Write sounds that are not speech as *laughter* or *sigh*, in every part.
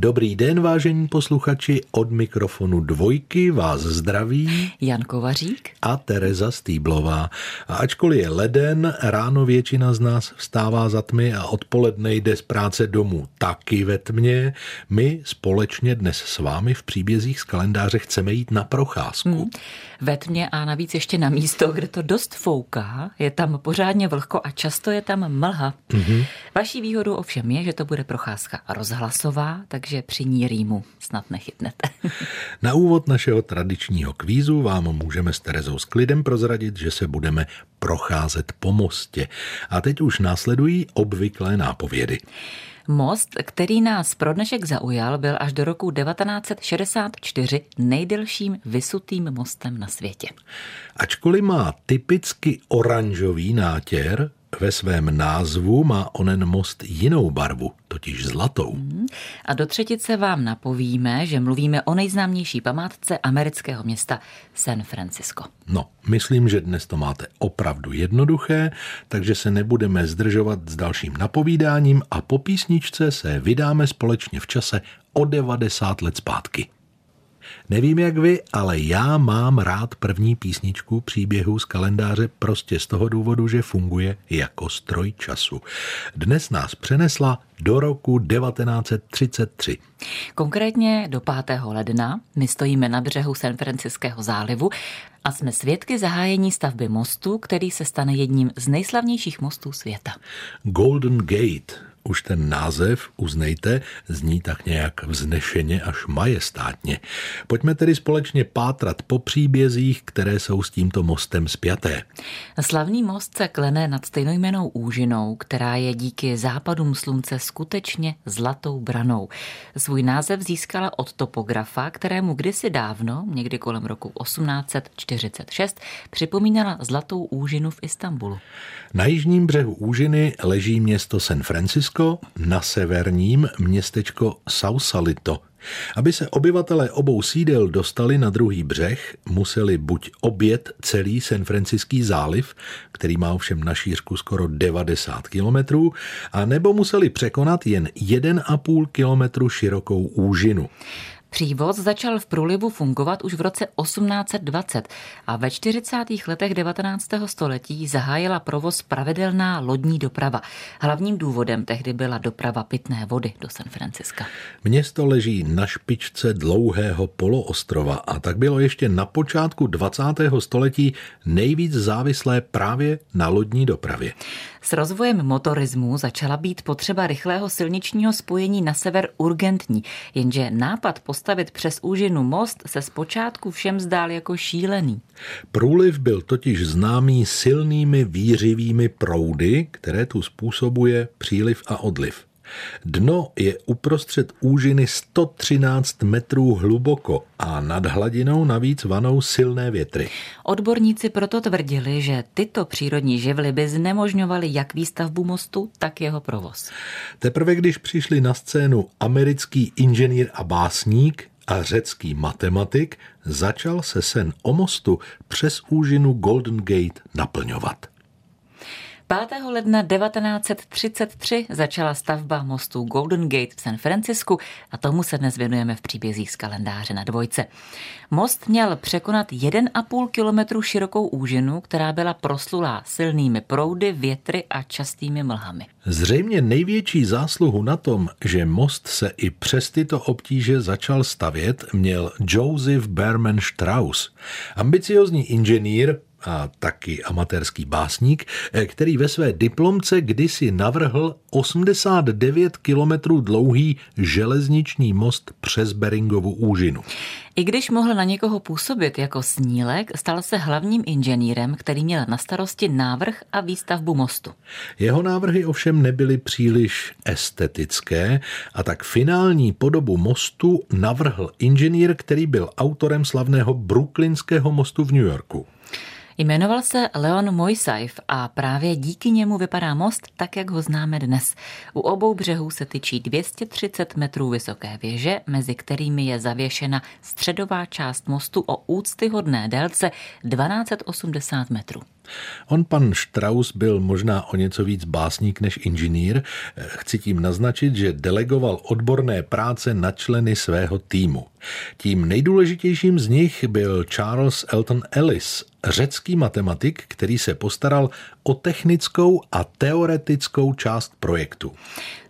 Dobrý den, vážení posluchači, od mikrofonu dvojky vás zdraví Jan Kovařík a Tereza Stýblová. A ačkoliv je leden, ráno většina z nás vstává za tmy a odpoledne jde z práce domů taky ve tmě, my společně dnes s vámi v příbězích z kalendáře chceme jít na procházku. Hmm. Ve tmě a navíc ještě na místo, kde to dost fouká, je tam pořádně vlhko a často je tam mlha. Hmm. Vaší výhodou ovšem je, že to bude procházka rozhlasová, takže při ní rýmu snad nechytnete. *laughs* Na úvod našeho tradičního kvízu vám můžeme s Terezou s klidem prozradit, že se budeme procházet po mostě. A teď už následují obvyklé nápovědy. Most, který nás pro dnešek zaujal, byl až do roku 1964 nejdelším vysutým mostem na světě. Ačkoliv má typicky oranžový nátěr, ve svém názvu má onen most jinou barvu, totiž zlatou. A do třetice vám napovíme, že mluvíme o nejznámější památce amerického města San Francisco. No, myslím, že dnes to máte opravdu jednoduché, takže se nebudeme zdržovat s dalším napovídáním a po písničce se vydáme společně v čase o 90 let zpátky. Nevím jak vy, ale já mám rád první písničku příběhu z kalendáře prostě z toho důvodu, že funguje jako stroj času. Dnes nás přenesla do roku 1933. Konkrétně do 5. ledna my stojíme na břehu San Franciského zálivu a jsme svědky zahájení stavby mostu, který se stane jedním z nejslavnějších mostů světa. Golden Gate už ten název, uznejte, zní tak nějak vznešeně až majestátně. Pojďme tedy společně pátrat po příbězích, které jsou s tímto mostem spjaté. Slavný most se klene nad stejnojmenou úžinou, která je díky západům slunce skutečně zlatou branou. Svůj název získala od topografa, kterému kdysi dávno, někdy kolem roku 1846, připomínala zlatou úžinu v Istanbulu. Na jižním břehu úžiny leží město San Francisco, Francisco, na severním městečko Sausalito. Aby se obyvatelé obou sídel dostali na druhý břeh, museli buď obět celý San Franciský záliv, který má ovšem na šířku skoro 90 kilometrů, a nebo museli překonat jen 1,5 kilometru širokou úžinu. Přívoz začal v průlivu fungovat už v roce 1820 a ve 40. letech 19. století zahájila provoz pravidelná lodní doprava. Hlavním důvodem tehdy byla doprava pitné vody do San Franciska. Město leží na špičce dlouhého poloostrova a tak bylo ještě na počátku 20. století nejvíc závislé právě na lodní dopravě. S rozvojem motorismu začala být potřeba rychlého silničního spojení na sever urgentní, jenže nápad postavit přes úžinu most se zpočátku všem zdál jako šílený. Průliv byl totiž známý silnými výřivými proudy, které tu způsobuje příliv a odliv. Dno je uprostřed úžiny 113 metrů hluboko a nad hladinou navíc vanou silné větry. Odborníci proto tvrdili, že tyto přírodní živly by znemožňovaly jak výstavbu mostu, tak jeho provoz. Teprve když přišli na scénu americký inženýr a básník a řecký matematik, začal se sen o mostu přes úžinu Golden Gate naplňovat. 5. ledna 1933 začala stavba mostu Golden Gate v San Francisku a tomu se dnes věnujeme v příbězích z kalendáře na dvojce. Most měl překonat 1,5 kilometru širokou úžinu, která byla proslulá silnými proudy, větry a častými mlhami. Zřejmě největší zásluhu na tom, že most se i přes tyto obtíže začal stavět, měl Joseph Berman Strauss. Ambiciozní inženýr, a taky amatérský básník, eh, který ve své diplomce kdysi navrhl 89 kilometrů dlouhý železniční most přes Beringovu úžinu. I když mohl na někoho působit jako snílek, stal se hlavním inženýrem, který měl na starosti návrh a výstavbu mostu. Jeho návrhy ovšem nebyly příliš estetické a tak finální podobu mostu navrhl inženýr, který byl autorem slavného Brooklynského mostu v New Yorku. Jmenoval se Leon Moissaif a právě díky němu vypadá most tak, jak ho známe dnes. U obou břehů se tyčí 230 metrů vysoké věže, mezi kterými je zavěšena středová část mostu o úctyhodné délce 1280 metrů. On pan Strauss byl možná o něco víc básník než inženýr. Chci tím naznačit, že delegoval odborné práce na členy svého týmu. Tím nejdůležitějším z nich byl Charles Elton Ellis, řecký matematik, který se postaral o technickou a teoretickou část projektu.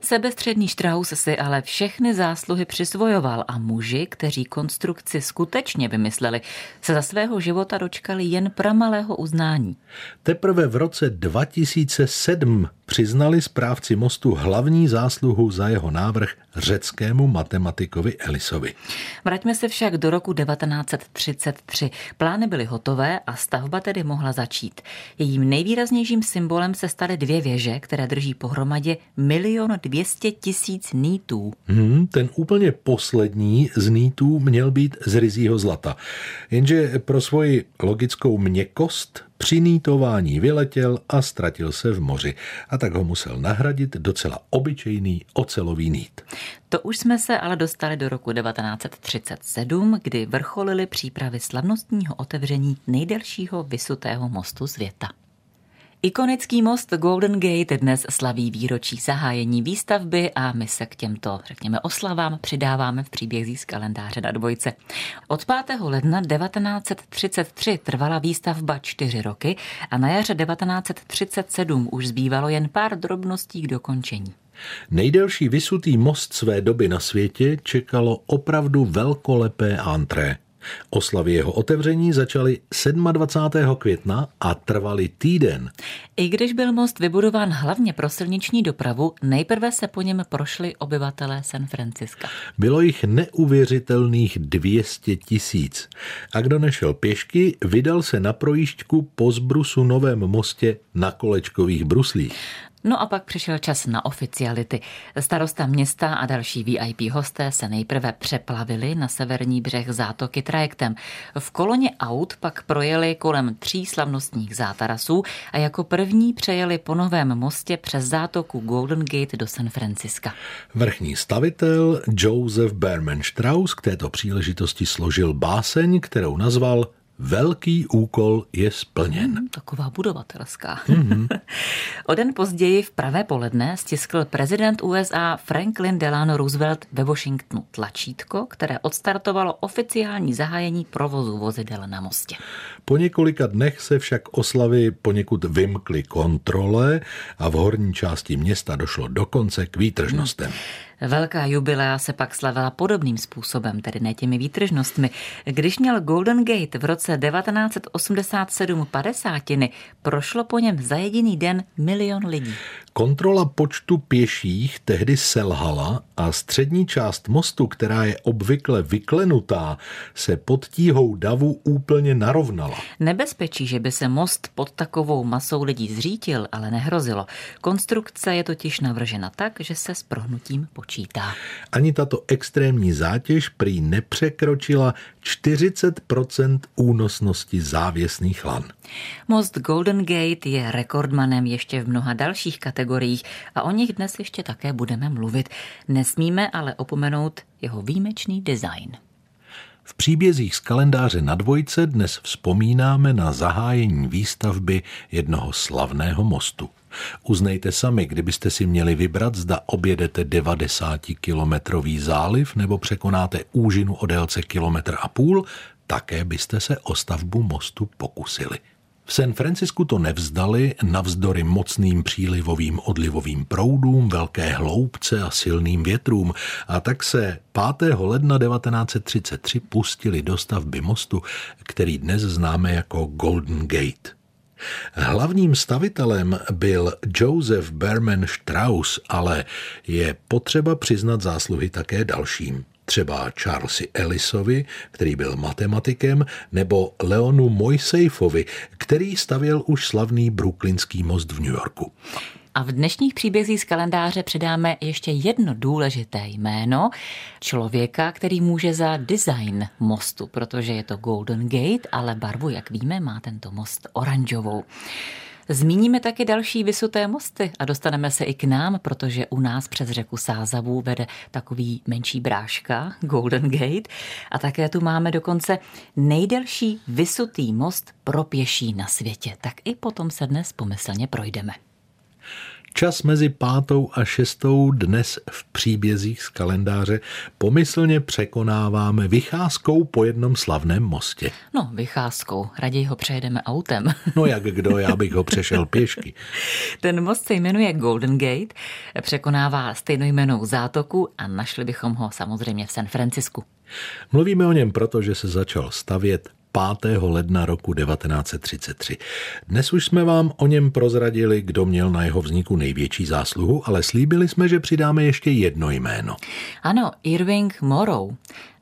Sebestřední Strauss si ale všechny zásluhy přisvojoval a muži, kteří konstrukci skutečně vymysleli, se za svého života dočkali jen pramalého uznání. Teprve v roce 2007 přiznali správci mostu hlavní zásluhu za jeho návrh řeckému matematikovi Elisovi. Vraťme se však do roku 1933. Plány byly hotové a stavba tedy mohla začít. Jejím nejvýraznějším symbolem se staly dvě věže, které drží pohromadě milion dvěstě tisíc nítů. Hmm, ten úplně poslední z nítů měl být z rizího zlata. Jenže pro svoji logickou měkkost při nítování vyletěl a ztratil se v moři a tak ho musel nahradit docela obyčejný ocelový nít. To už jsme se ale dostali do roku 1937, kdy vrcholily přípravy slavnostního otevření nejdelšího vysutého mostu světa. Ikonický most Golden Gate dnes slaví výročí zahájení výstavby a my se k těmto, řekněme, oslavám přidáváme v příbězích z kalendáře na dvojce. Od 5. ledna 1933 trvala výstavba čtyři roky a na jaře 1937 už zbývalo jen pár drobností k dokončení. Nejdelší vysutý most své doby na světě čekalo opravdu velkolepé antré. Oslavy jeho otevření začaly 27. května a trvaly týden. I když byl most vybudován hlavně pro silniční dopravu, nejprve se po něm prošli obyvatelé San Franciska. Bylo jich neuvěřitelných 200 tisíc. A kdo nešel pěšky, vydal se na projížďku po zbrusu Novém mostě na kolečkových bruslích. No a pak přišel čas na oficiality. Starosta města a další VIP hosté se nejprve přeplavili na severní břeh zátoky trajektem. V koloně aut pak projeli kolem tří slavnostních zátarasů a jako první přejeli po novém mostě přes zátoku Golden Gate do San Franciska. Vrchní stavitel Joseph Berman Strauss k této příležitosti složil báseň, kterou nazval Velký úkol je splněn. Hmm, taková budovatelská. Mm-hmm. *laughs* o den později v pravé poledne stiskl prezident USA Franklin Delano Roosevelt ve Washingtonu tlačítko, které odstartovalo oficiální zahájení provozu vozidel na mostě. Po několika dnech se však oslavy poněkud vymkly kontrole a v horní části města došlo dokonce k výtržnostem. Hmm. Velká jubilea se pak slavila podobným způsobem, tedy ne těmi výtržnostmi. Když měl Golden Gate v roce 1987 padesátiny, prošlo po něm za jediný den milion lidí. Kontrola počtu pěších tehdy selhala a střední část mostu, která je obvykle vyklenutá, se pod tíhou davu úplně narovnala. Nebezpečí, že by se most pod takovou masou lidí zřítil, ale nehrozilo. Konstrukce je totiž navržena tak, že se s prohnutím počítá. Ani tato extrémní zátěž prý nepřekročila 40% únosnosti závěsných lan. Most Golden Gate je rekordmanem ještě v mnoha dalších kategoriích a o nich dnes ještě také budeme mluvit. Nesmíme ale opomenout jeho výjimečný design. V příbězích z kalendáře na dvojce dnes vzpomínáme na zahájení výstavby jednoho slavného mostu. Uznejte sami, kdybyste si měli vybrat, zda objedete 90-kilometrový záliv nebo překonáte úžinu o délce kilometr a půl, také byste se o stavbu mostu pokusili. V San Francisku to nevzdali navzdory mocným přílivovým odlivovým proudům, velké hloubce a silným větrům a tak se 5. ledna 1933 pustili do stavby mostu, který dnes známe jako Golden Gate. Hlavním stavitelem byl Joseph Berman Strauss, ale je potřeba přiznat zásluhy také dalším třeba Charlesi Ellisovi, který byl matematikem, nebo Leonu Mojsejfovi, který stavěl už slavný Brooklynský most v New Yorku. A v dnešních příbězích z kalendáře přidáme ještě jedno důležité jméno člověka, který může za design mostu, protože je to Golden Gate, ale barvu, jak víme, má tento most oranžovou. Zmíníme taky další vysuté mosty a dostaneme se i k nám, protože u nás přes řeku Sázavu vede takový menší bráška, Golden Gate, a také tu máme dokonce nejdelší vysutý most pro pěší na světě. Tak i potom se dnes pomyslně projdeme. Čas mezi pátou a šestou dnes v příbězích z kalendáře pomyslně překonáváme vycházkou po jednom slavném mostě. No, vycházkou. Raději ho přejedeme autem. *laughs* No jak kdo, já bych ho přešel pěšky. Ten most se jmenuje Golden Gate, překonává stejnojmenou zátoku a našli bychom ho samozřejmě v San Francisku. Mluvíme o něm proto, že se začal stavět 5. ledna roku 1933. Dnes už jsme vám o něm prozradili, kdo měl na jeho vzniku největší zásluhu, ale slíbili jsme, že přidáme ještě jedno jméno. Ano, Irving Morrow.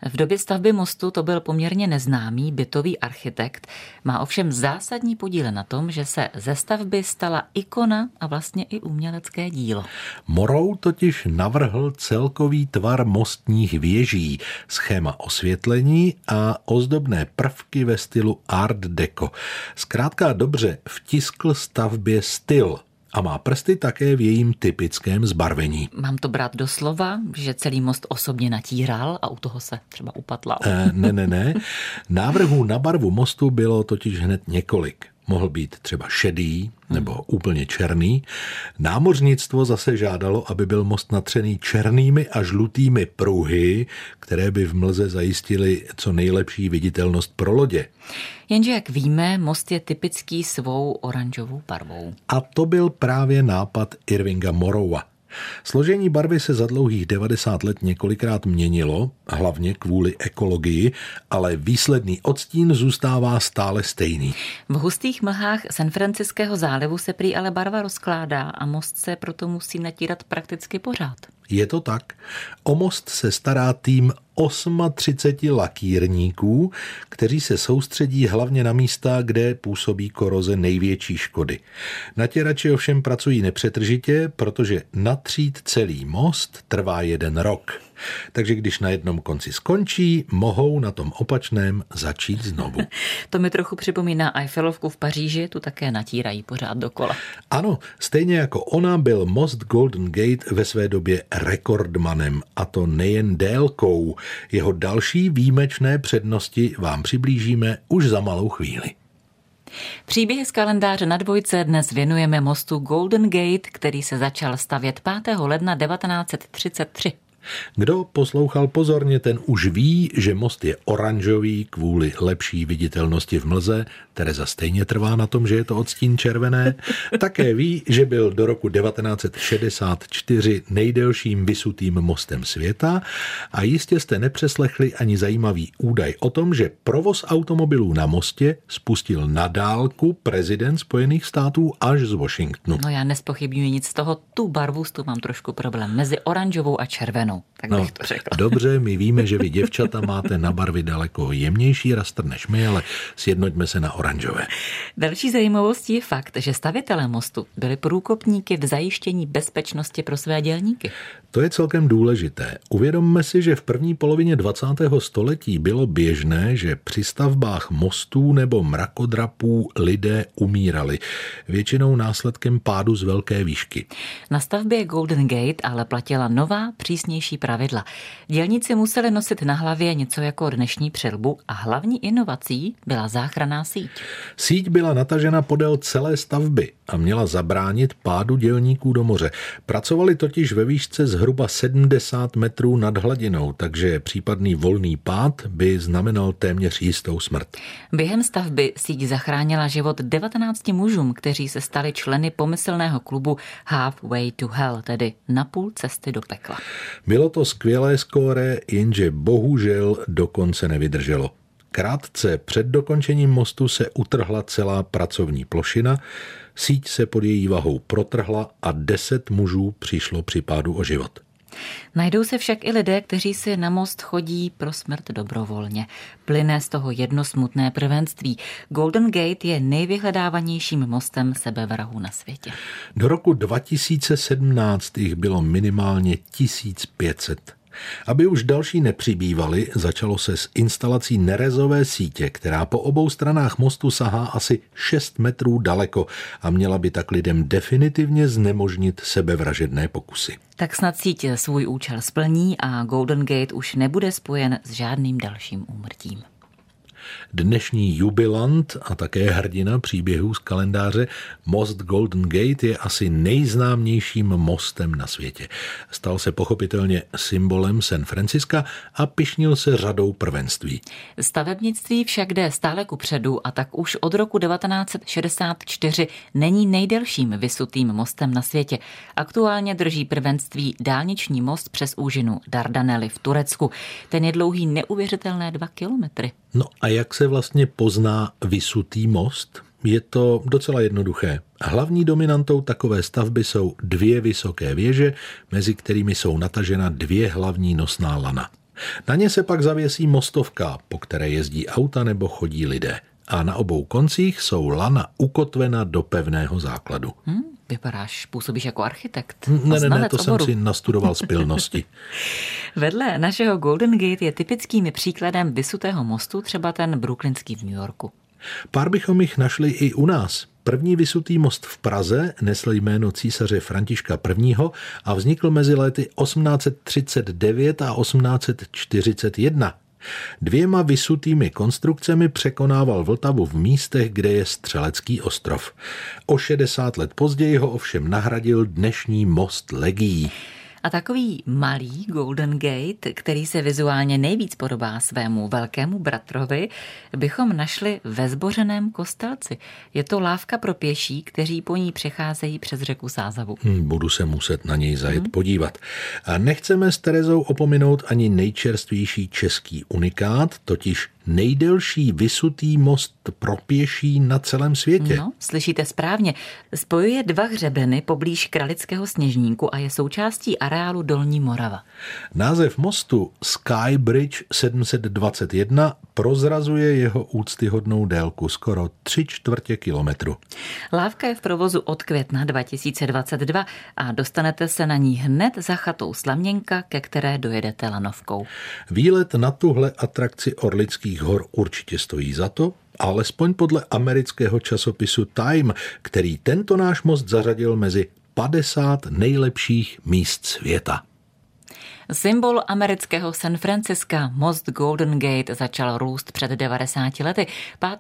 V době stavby mostu to byl poměrně neznámý bytový architekt, má ovšem zásadní podíl na tom, že se ze stavby stala ikona a vlastně i umělecké dílo. Morou totiž navrhl celkový tvar mostních věží, schéma osvětlení a ozdobné prvky ve stylu Art Deco. Zkrátka dobře vtiskl stavbě styl, a má prsty také v jejím typickém zbarvení. Mám to brát do slova, že celý most osobně natíral a u toho se třeba upatlal? E, ne, ne, ne. Návrhů na barvu mostu bylo totiž hned několik mohl být třeba šedý nebo úplně černý. Námořnictvo zase žádalo, aby byl most natřený černými a žlutými pruhy, které by v mlze zajistily co nejlepší viditelnost pro lodě. Jenže, jak víme, most je typický svou oranžovou barvou. A to byl právě nápad Irvinga Morowa. Složení barvy se za dlouhých 90 let několikrát měnilo, hlavně kvůli ekologii, ale výsledný odstín zůstává stále stejný. V hustých mlhách San Franciského zálivu se prý ale barva rozkládá a most se proto musí natírat prakticky pořád. Je to tak. O most se stará tým 38 lakírníků, kteří se soustředí hlavně na místa, kde působí koroze největší škody. Natěrači ovšem pracují nepřetržitě, protože natřít celý most trvá jeden rok. Takže když na jednom konci skončí, mohou na tom opačném začít znovu. *laughs* to mi trochu připomíná Eiffelovku v Paříži, tu také natírají pořád dokola. Ano, stejně jako ona byl most Golden Gate ve své době rekordmanem, a to nejen délkou. Jeho další výjimečné přednosti vám přiblížíme už za malou chvíli. Příběhy z kalendáře na dvojce dnes věnujeme mostu Golden Gate, který se začal stavět 5. ledna 1933. Kdo poslouchal pozorně, ten už ví, že most je oranžový kvůli lepší viditelnosti v mlze. Tereza stejně trvá na tom, že je to odstín červené. Také ví, že byl do roku 1964 nejdelším vysutým mostem světa a jistě jste nepřeslechli ani zajímavý údaj o tom, že provoz automobilů na mostě spustil na dálku prezident Spojených států až z Washingtonu. No já nespochybnuji nic z toho, tu barvu tu mám trošku problém mezi oranžovou a červenou červenou, tak no, bych to řekl. *laughs* Dobře, my víme, že vy děvčata máte na barvy daleko jemnější rastr než my, ale sjednoťme se na oranžové. Další zajímavostí je fakt, že stavitelé mostu byli průkopníky v zajištění bezpečnosti pro své dělníky. To je celkem důležité. Uvědomme si, že v první polovině 20. století bylo běžné, že při stavbách mostů nebo mrakodrapů lidé umírali, většinou následkem pádu z velké výšky. Na stavbě Golden Gate ale platila nová, přísnější pravidla. Dělníci museli nosit na hlavě něco jako dnešní přilbu a hlavní inovací byla záchranná síť. Síť byla natažena podél celé stavby a měla zabránit pádu dělníků do moře. Pracovali totiž ve výšce zhruba 70 metrů nad hladinou, takže případný volný pád by znamenal téměř jistou smrt. Během stavby síť zachránila život 19 mužům, kteří se stali členy pomyslného klubu Halfway to Hell, tedy na půl cesty do pekla. Bylo to skvělé skóre, jenže bohužel dokonce nevydrželo. Krátce před dokončením mostu se utrhla celá pracovní plošina, síť se pod její vahou protrhla a deset mužů přišlo při pádu o život. Najdou se však i lidé, kteří si na most chodí pro smrt dobrovolně. Plyne z toho jedno smutné prvenství. Golden Gate je nejvyhledávanějším mostem sebevrahu na světě. Do roku 2017 jich bylo minimálně 1500. Aby už další nepřibývali, začalo se s instalací nerezové sítě, která po obou stranách mostu sahá asi 6 metrů daleko a měla by tak lidem definitivně znemožnit sebevražedné pokusy. Tak snad sítě svůj účel splní a Golden Gate už nebude spojen s žádným dalším úmrtím. Dnešní jubilant a také hrdina příběhů z kalendáře Most Golden Gate je asi nejznámějším mostem na světě. Stal se pochopitelně symbolem San Franciska a pišnil se řadou prvenství. Stavebnictví však jde stále ku předu a tak už od roku 1964 není nejdelším vysutým mostem na světě. Aktuálně drží prvenství dálniční most přes úžinu Dardanely v Turecku. Ten je dlouhý neuvěřitelné dva kilometry. No a jak se vlastně pozná vysutý most? Je to docela jednoduché. Hlavní dominantou takové stavby jsou dvě vysoké věže, mezi kterými jsou natažena dvě hlavní nosná lana. Na ně se pak zavěsí mostovka, po které jezdí auta nebo chodí lidé. A na obou koncích jsou lana ukotvena do pevného základu. Hmm, vypadáš, působíš jako architekt. Ne, ne, ne, to oboru. jsem si nastudoval z pilnosti. *laughs* Vedle našeho Golden Gate je typickým příkladem vysutého mostu třeba ten brooklynský v New Yorku. Pár bychom jich našli i u nás. První vysutý most v Praze nesl jméno císaře Františka I. a vznikl mezi lety 1839 a 1841. Dvěma vysutými konstrukcemi překonával Vltavu v místech, kde je Střelecký ostrov. O 60 let později ho ovšem nahradil dnešní most Legí. A takový malý Golden Gate, který se vizuálně nejvíc podobá svému velkému bratrovi, bychom našli ve zbořeném kostelci. Je to lávka pro pěší, kteří po ní přecházejí přes řeku Sázavu. Hmm, budu se muset na něj zajet hmm. podívat. A nechceme s Terezou opominout ani nejčerstvější český unikát, totiž nejdelší vysutý most pro pěší na celém světě. No, slyšíte správně. Spojuje dva hřebeny poblíž Kralického sněžníku a je součástí areálu Dolní Morava. Název mostu Skybridge 721 prozrazuje jeho úctyhodnou délku skoro tři čtvrtě kilometru. Lávka je v provozu od května 2022 a dostanete se na ní hned za chatou Slaměnka, ke které dojedete lanovkou. Výlet na tuhle atrakci Orlických hor určitě stojí za to, alespoň podle amerického časopisu Time, který tento náš most zařadil mezi 50 nejlepších míst světa. Symbol amerického San Franciska, most Golden Gate, začal růst před 90 lety.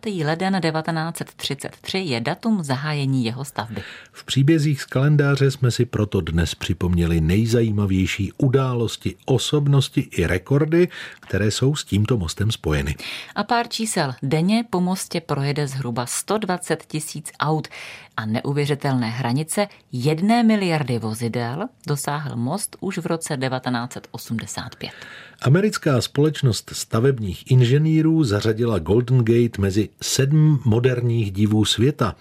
5. leden 1933 je datum zahájení jeho stavby. V příbězích z kalendáře jsme si proto dnes připomněli nejzajímavější události, osobnosti i rekordy, které jsou s tímto mostem spojeny. A pár čísel. Denně po mostě projede zhruba 120 tisíc aut a neuvěřitelné hranice jedné miliardy vozidel dosáhl most už v roce 1985. Americká společnost stavebních inženýrů zařadila Golden Gate mezi sedm moderních divů světa,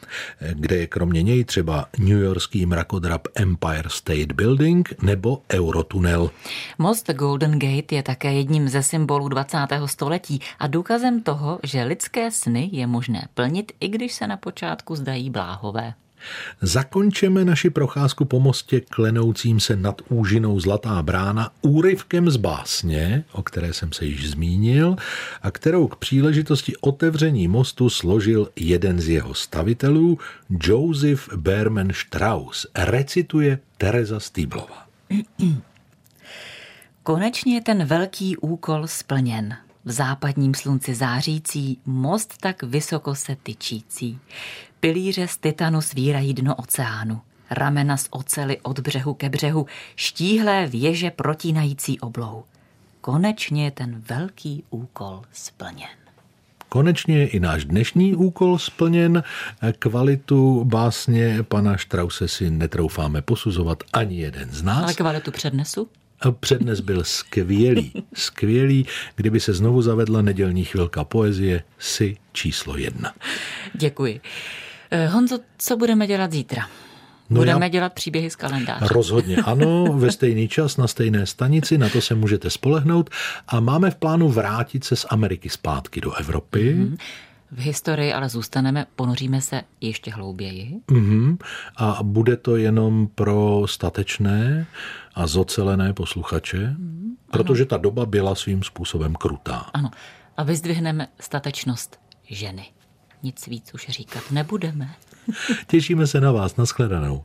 kde je kromě něj třeba New Yorkský mrakodrap Empire State Building nebo Eurotunel. Most Golden Gate je také jedním ze symbolů 20. století a důkazem toho, že lidské sny je možné plnit, i když se na počátku zdají bláhové. Zakončeme naši procházku po mostě klenoucím se nad úžinou Zlatá brána úryvkem z básně, o které jsem se již zmínil, a kterou k příležitosti otevření mostu složil jeden z jeho stavitelů, Joseph Berman Strauss. Recituje Teresa Stýblova. Konečně je ten velký úkol splněn. V západním slunci zářící, most tak vysoko se tyčící. Pilíře z titanu svírají dno oceánu. Ramena z ocely od břehu ke břehu, štíhlé věže protínající oblou. Konečně je ten velký úkol splněn. Konečně je i náš dnešní úkol splněn. Kvalitu básně pana Štrause si netroufáme posuzovat ani jeden z nás. Ale kvalitu přednesu? Přednes byl skvělý, skvělý. Kdyby se znovu zavedla nedělní chvilka poezie, si číslo jedna. Děkuji. Eh, Honzo, co budeme dělat zítra? No Budeme já... dělat příběhy z kalendáře. Rozhodně ano, ve stejný čas, na stejné stanici, na to se můžete spolehnout. A máme v plánu vrátit se z Ameriky zpátky do Evropy. Mm-hmm. V historii, ale zůstaneme, ponoříme se ještě hlouběji. Mm-hmm. A bude to jenom pro statečné a zocelené posluchače, mm, protože ta doba byla svým způsobem krutá. Ano. A vyzdvihneme statečnost ženy. Nic víc už říkat nebudeme. *laughs* Těšíme se na vás. Naschledanou.